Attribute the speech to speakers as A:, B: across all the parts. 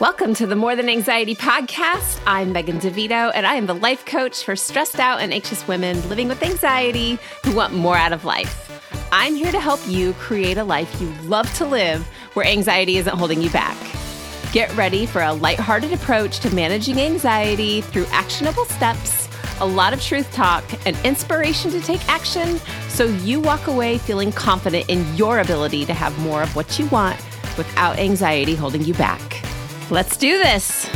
A: Welcome to the More Than Anxiety podcast. I'm Megan DeVito, and I am the life coach for stressed out and anxious women living with anxiety who want more out of life. I'm here to help you create a life you love to live where anxiety isn't holding you back. Get ready for a lighthearted approach to managing anxiety through actionable steps, a lot of truth talk, and inspiration to take action so you walk away feeling confident in your ability to have more of what you want without anxiety holding you back. Let's do this.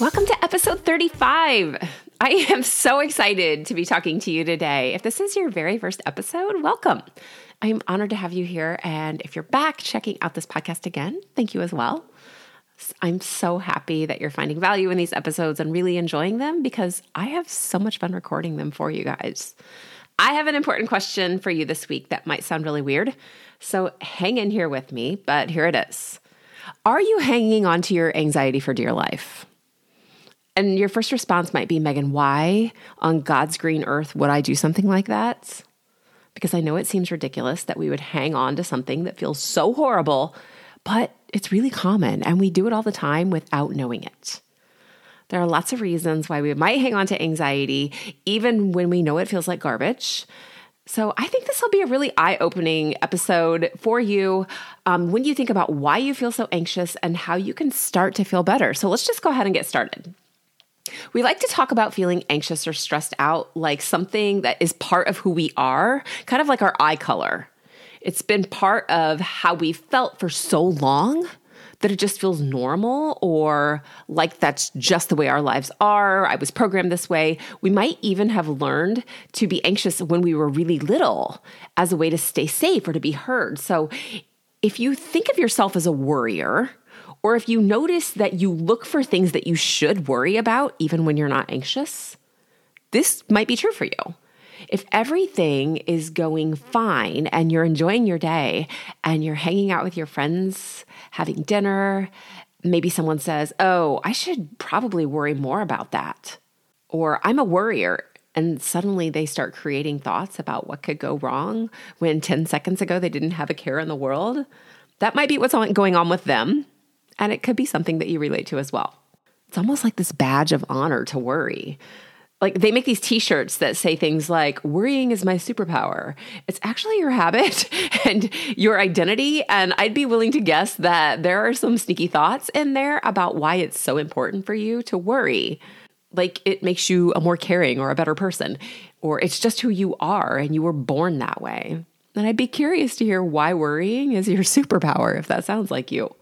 A: Welcome to episode 35. I am so excited to be talking to you today. If this is your very first episode, welcome. I am honored to have you here. And if you're back checking out this podcast again, thank you as well. I'm so happy that you're finding value in these episodes and really enjoying them because I have so much fun recording them for you guys. I have an important question for you this week that might sound really weird, so hang in here with me, but here it is. Are you hanging on to your anxiety for dear life? And your first response might be, Megan, why on God's green earth would I do something like that? Because I know it seems ridiculous that we would hang on to something that feels so horrible, but it's really common and we do it all the time without knowing it. There are lots of reasons why we might hang on to anxiety, even when we know it feels like garbage. So, I think this will be a really eye opening episode for you um, when you think about why you feel so anxious and how you can start to feel better. So, let's just go ahead and get started. We like to talk about feeling anxious or stressed out like something that is part of who we are, kind of like our eye color. It's been part of how we felt for so long that it just feels normal or like that's just the way our lives are. I was programmed this way. We might even have learned to be anxious when we were really little as a way to stay safe or to be heard. So if you think of yourself as a worrier, or if you notice that you look for things that you should worry about even when you're not anxious, this might be true for you. If everything is going fine and you're enjoying your day and you're hanging out with your friends, having dinner, maybe someone says, Oh, I should probably worry more about that. Or I'm a worrier. And suddenly they start creating thoughts about what could go wrong when 10 seconds ago they didn't have a care in the world. That might be what's going on with them. And it could be something that you relate to as well. It's almost like this badge of honor to worry like they make these t-shirts that say things like worrying is my superpower. It's actually your habit and your identity and i'd be willing to guess that there are some sneaky thoughts in there about why it's so important for you to worry. Like it makes you a more caring or a better person or it's just who you are and you were born that way. And i'd be curious to hear why worrying is your superpower if that sounds like you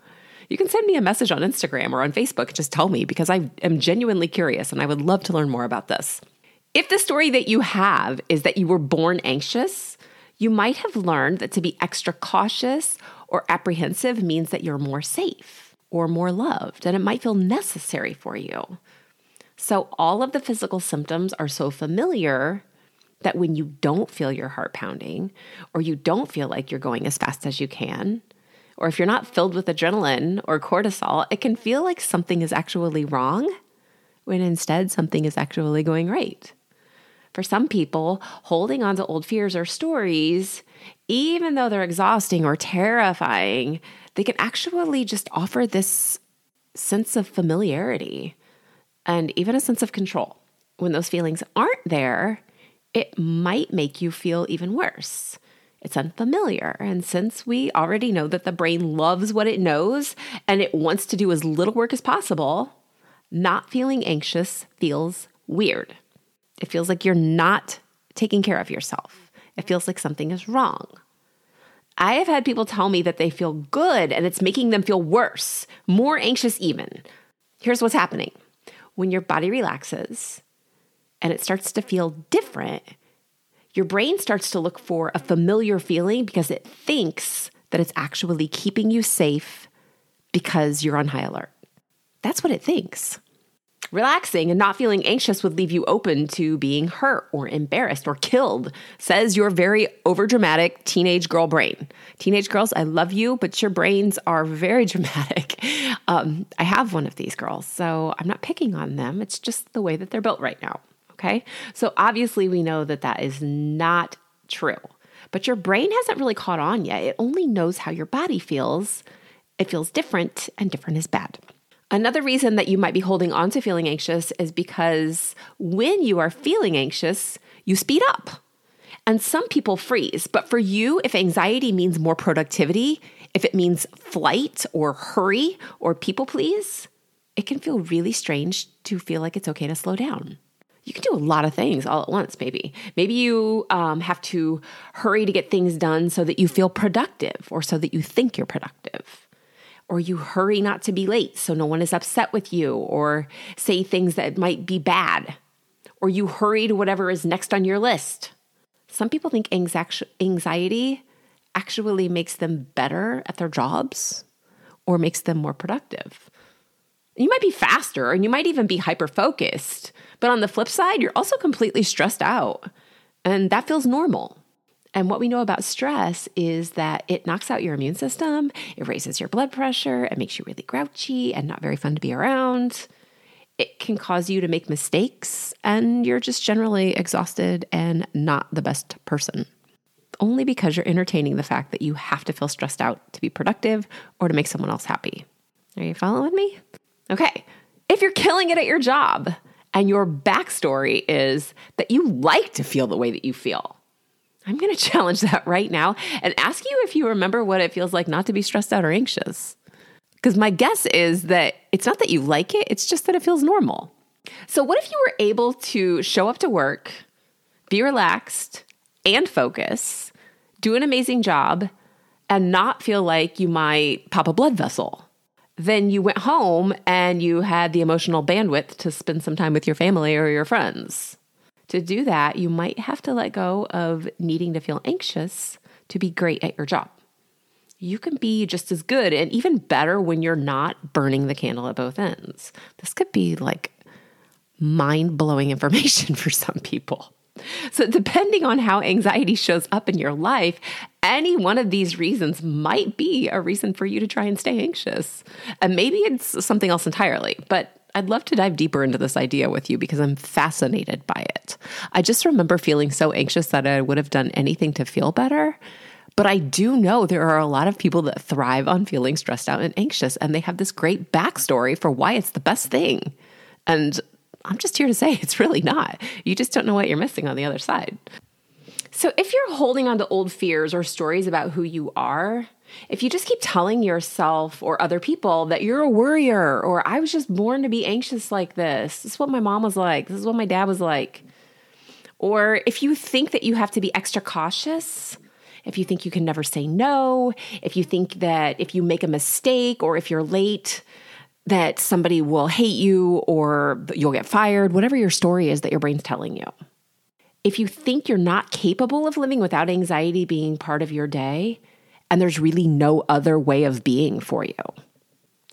A: you can send me a message on Instagram or on Facebook. Just tell me because I am genuinely curious and I would love to learn more about this. If the story that you have is that you were born anxious, you might have learned that to be extra cautious or apprehensive means that you're more safe or more loved, and it might feel necessary for you. So, all of the physical symptoms are so familiar that when you don't feel your heart pounding or you don't feel like you're going as fast as you can, or if you're not filled with adrenaline or cortisol, it can feel like something is actually wrong when instead something is actually going right. For some people, holding on to old fears or stories, even though they're exhausting or terrifying, they can actually just offer this sense of familiarity and even a sense of control. When those feelings aren't there, it might make you feel even worse. It's unfamiliar. And since we already know that the brain loves what it knows and it wants to do as little work as possible, not feeling anxious feels weird. It feels like you're not taking care of yourself. It feels like something is wrong. I have had people tell me that they feel good and it's making them feel worse, more anxious even. Here's what's happening when your body relaxes and it starts to feel different, your brain starts to look for a familiar feeling because it thinks that it's actually keeping you safe because you're on high alert. That's what it thinks. Relaxing and not feeling anxious would leave you open to being hurt or embarrassed or killed, says your very overdramatic teenage girl brain. Teenage girls, I love you, but your brains are very dramatic. Um, I have one of these girls, so I'm not picking on them. It's just the way that they're built right now. Okay. So obviously, we know that that is not true, but your brain hasn't really caught on yet. It only knows how your body feels It feels different, and different is bad. Another reason that you might be holding on to feeling anxious is because when you are feeling anxious, you speed up. And some people freeze. But for you, if anxiety means more productivity, if it means flight or hurry or people please, it can feel really strange to feel like it's okay to slow down. You can do a lot of things all at once, maybe. Maybe you um, have to hurry to get things done so that you feel productive or so that you think you're productive or you hurry not to be late so no one is upset with you or say things that might be bad, or you hurry to whatever is next on your list. Some people think anxiety actually makes them better at their jobs or makes them more productive. You might be faster and you might even be hyper focused, but on the flip side, you're also completely stressed out. And that feels normal. And what we know about stress is that it knocks out your immune system, it raises your blood pressure, it makes you really grouchy and not very fun to be around. It can cause you to make mistakes, and you're just generally exhausted and not the best person. Only because you're entertaining the fact that you have to feel stressed out to be productive or to make someone else happy. Are you following me? Okay. If you're killing it at your job and your backstory is that you like to feel the way that you feel, I'm going to challenge that right now and ask you if you remember what it feels like not to be stressed out or anxious. Because my guess is that it's not that you like it, it's just that it feels normal. So, what if you were able to show up to work, be relaxed and focus, do an amazing job, and not feel like you might pop a blood vessel? Then you went home and you had the emotional bandwidth to spend some time with your family or your friends. To do that, you might have to let go of needing to feel anxious to be great at your job. You can be just as good and even better when you're not burning the candle at both ends. This could be like mind blowing information for some people. So, depending on how anxiety shows up in your life, any one of these reasons might be a reason for you to try and stay anxious. And maybe it's something else entirely, but I'd love to dive deeper into this idea with you because I'm fascinated by it. I just remember feeling so anxious that I would have done anything to feel better. But I do know there are a lot of people that thrive on feeling stressed out and anxious, and they have this great backstory for why it's the best thing. And I'm just here to say it's really not. You just don't know what you're missing on the other side. So, if you're holding on to old fears or stories about who you are, if you just keep telling yourself or other people that you're a worrier or I was just born to be anxious like this, this is what my mom was like, this is what my dad was like. Or if you think that you have to be extra cautious, if you think you can never say no, if you think that if you make a mistake or if you're late, that somebody will hate you or you'll get fired, whatever your story is that your brain's telling you. If you think you're not capable of living without anxiety being part of your day, and there's really no other way of being for you.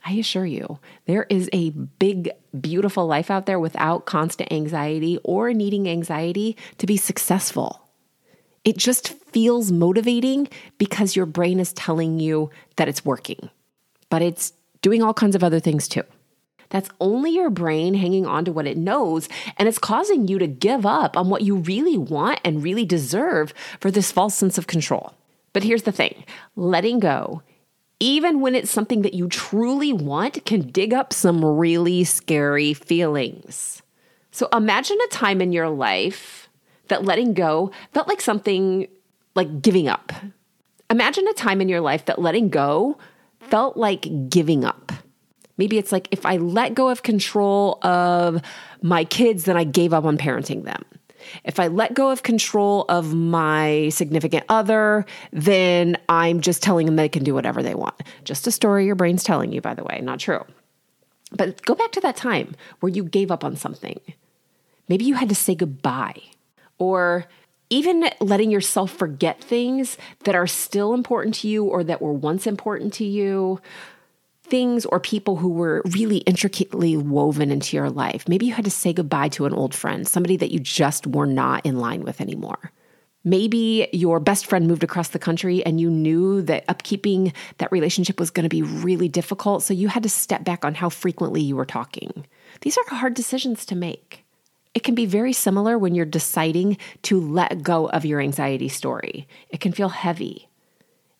A: I assure you, there is a big, beautiful life out there without constant anxiety or needing anxiety to be successful. It just feels motivating because your brain is telling you that it's working, but it's doing all kinds of other things too. That's only your brain hanging on to what it knows, and it's causing you to give up on what you really want and really deserve for this false sense of control. But here's the thing letting go, even when it's something that you truly want, can dig up some really scary feelings. So imagine a time in your life that letting go felt like something like giving up. Imagine a time in your life that letting go felt like giving up. Maybe it's like if I let go of control of my kids, then I gave up on parenting them. If I let go of control of my significant other, then I'm just telling them they can do whatever they want. Just a story your brain's telling you, by the way, not true. But go back to that time where you gave up on something. Maybe you had to say goodbye, or even letting yourself forget things that are still important to you or that were once important to you things or people who were really intricately woven into your life. Maybe you had to say goodbye to an old friend, somebody that you just were not in line with anymore. Maybe your best friend moved across the country and you knew that upkeeping that relationship was going to be really difficult. So you had to step back on how frequently you were talking. These are hard decisions to make. It can be very similar when you're deciding to let go of your anxiety story. It can feel heavy,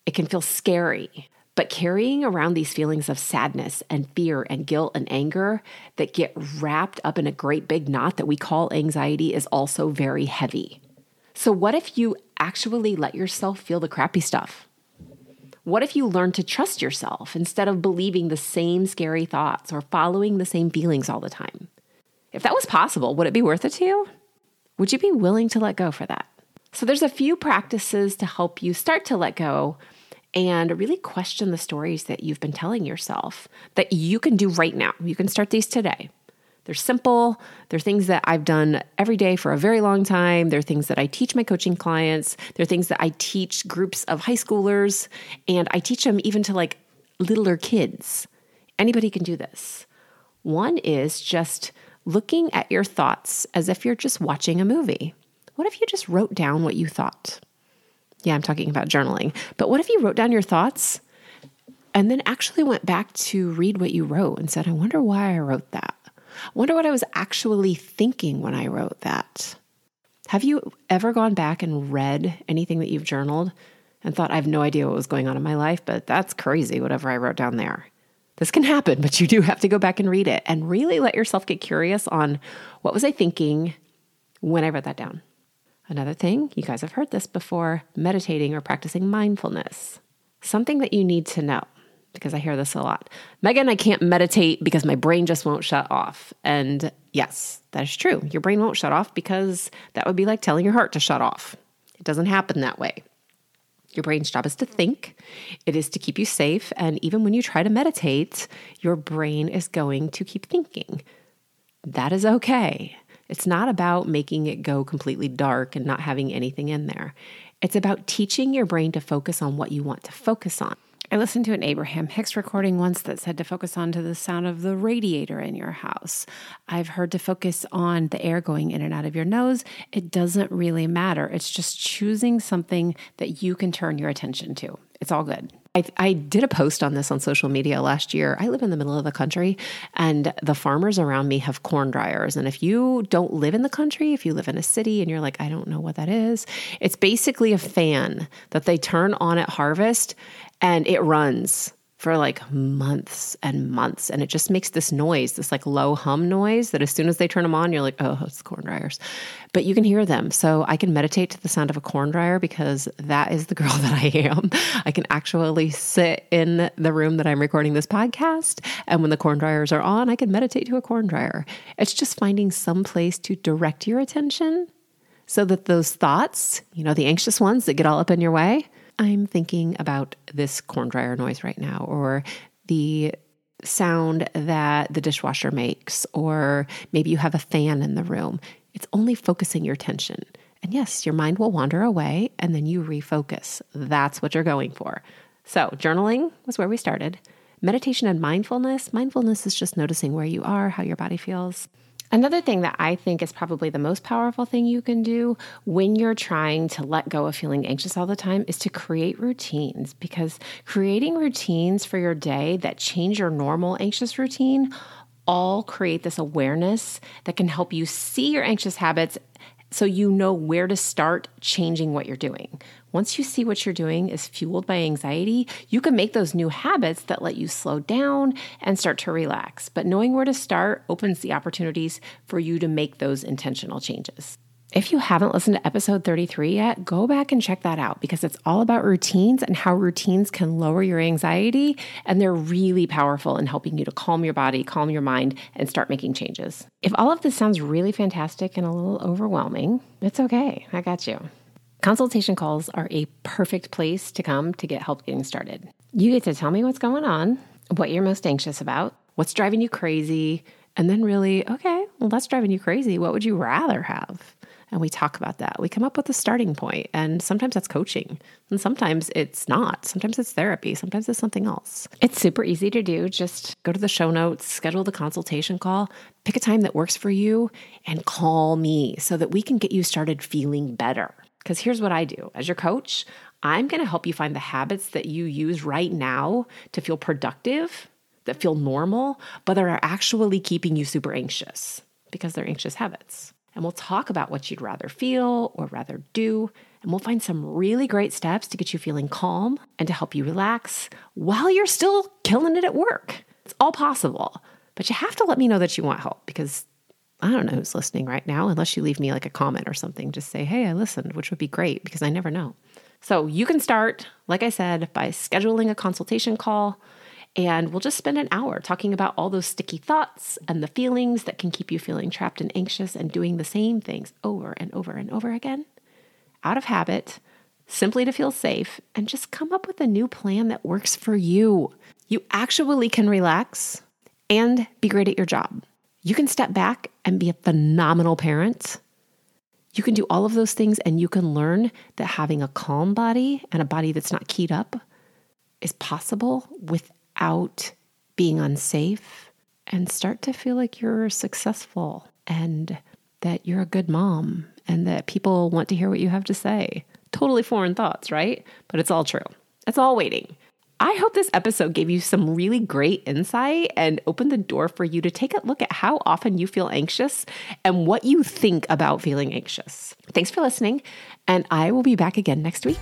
A: it can feel scary. But carrying around these feelings of sadness and fear and guilt and anger that get wrapped up in a great big knot that we call anxiety is also very heavy. So, what if you actually let yourself feel the crappy stuff? What if you learn to trust yourself instead of believing the same scary thoughts or following the same feelings all the time? If that was possible, would it be worth it to you? Would you be willing to let go for that? So, there's a few practices to help you start to let go and really question the stories that you've been telling yourself that you can do right now. You can start these today. They're simple. They're things that I've done every day for a very long time. They're things that I teach my coaching clients. They're things that I teach groups of high schoolers, and I teach them even to like littler kids. Anybody can do this. One is just looking at your thoughts as if you're just watching a movie. What if you just wrote down what you thought? Yeah, I'm talking about journaling. But what if you wrote down your thoughts and then actually went back to read what you wrote and said, I wonder why I wrote that? I wonder what I was actually thinking when I wrote that. Have you ever gone back and read anything that you've journaled and thought, I have no idea what was going on in my life, but that's crazy, whatever I wrote down there? This can happen, but you do have to go back and read it and really let yourself get curious on what was I thinking when I wrote that down. Another thing, you guys have heard this before meditating or practicing mindfulness. Something that you need to know because I hear this a lot. Megan, I can't meditate because my brain just won't shut off. And yes, that is true. Your brain won't shut off because that would be like telling your heart to shut off. It doesn't happen that way. Your brain's job is to think, it is to keep you safe. And even when you try to meditate, your brain is going to keep thinking. That is okay. It's not about making it go completely dark and not having anything in there. It's about teaching your brain to focus on what you want to focus on. I listened to an Abraham Hicks recording once that said to focus on to the sound of the radiator in your house. I've heard to focus on the air going in and out of your nose. It doesn't really matter. It's just choosing something that you can turn your attention to. It's all good. I, I, did a post on this on social media last year. I live in the middle of the country, and the farmers around me have corn dryers. And if you don't live in the country, if you live in a city and you're like, I don't know what that is, it's basically a fan that they turn on at harvest and it runs for like months and months. And it just makes this noise, this like low hum noise that as soon as they turn them on, you're like, oh, it's corn dryers. But you can hear them. So I can meditate to the sound of a corn dryer because that is the girl that I am. I can actually sit in the room that I'm recording this podcast. And when the corn dryers are on, I can meditate to a corn dryer. It's just finding some place to direct your attention so that those thoughts, you know, the anxious ones that get all up in your way, I'm thinking about this corn dryer noise right now, or the sound that the dishwasher makes, or maybe you have a fan in the room. It's only focusing your attention. And yes, your mind will wander away and then you refocus. That's what you're going for. So, journaling was where we started. Meditation and mindfulness mindfulness is just noticing where you are, how your body feels. Another thing that I think is probably the most powerful thing you can do when you're trying to let go of feeling anxious all the time is to create routines because creating routines for your day that change your normal anxious routine all create this awareness that can help you see your anxious habits so you know where to start changing what you're doing. Once you see what you're doing is fueled by anxiety, you can make those new habits that let you slow down and start to relax. But knowing where to start opens the opportunities for you to make those intentional changes. If you haven't listened to episode 33 yet, go back and check that out because it's all about routines and how routines can lower your anxiety. And they're really powerful in helping you to calm your body, calm your mind, and start making changes. If all of this sounds really fantastic and a little overwhelming, it's okay. I got you. Consultation calls are a perfect place to come to get help getting started. You get to tell me what's going on, what you're most anxious about, what's driving you crazy, and then really, okay, well, that's driving you crazy. What would you rather have? And we talk about that. We come up with a starting point, and sometimes that's coaching, and sometimes it's not. Sometimes it's therapy, sometimes it's something else. It's super easy to do. Just go to the show notes, schedule the consultation call, pick a time that works for you, and call me so that we can get you started feeling better. Because here's what I do as your coach, I'm going to help you find the habits that you use right now to feel productive, that feel normal, but that are actually keeping you super anxious because they're anxious habits. And we'll talk about what you'd rather feel or rather do. and we'll find some really great steps to get you feeling calm and to help you relax while you're still killing it at work. It's all possible, but you have to let me know that you want help because I don't know who's listening right now, unless you leave me like a comment or something. Just say, hey, I listened, which would be great because I never know. So you can start, like I said, by scheduling a consultation call. And we'll just spend an hour talking about all those sticky thoughts and the feelings that can keep you feeling trapped and anxious and doing the same things over and over and over again out of habit, simply to feel safe, and just come up with a new plan that works for you. You actually can relax and be great at your job. You can step back and be a phenomenal parent. You can do all of those things, and you can learn that having a calm body and a body that's not keyed up is possible without being unsafe and start to feel like you're successful and that you're a good mom and that people want to hear what you have to say. Totally foreign thoughts, right? But it's all true. It's all waiting. I hope this episode gave you some really great insight and opened the door for you to take a look at how often you feel anxious and what you think about feeling anxious. Thanks for listening, and I will be back again next week.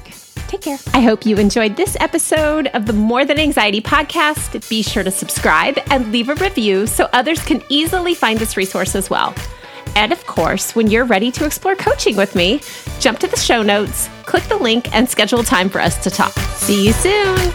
A: Take care. I hope you enjoyed this episode of the More Than Anxiety podcast. Be sure to subscribe and leave a review so others can easily find this resource as well. And of course, when you're ready to explore coaching with me, jump to the show notes, click the link, and schedule time for us to talk. See you soon.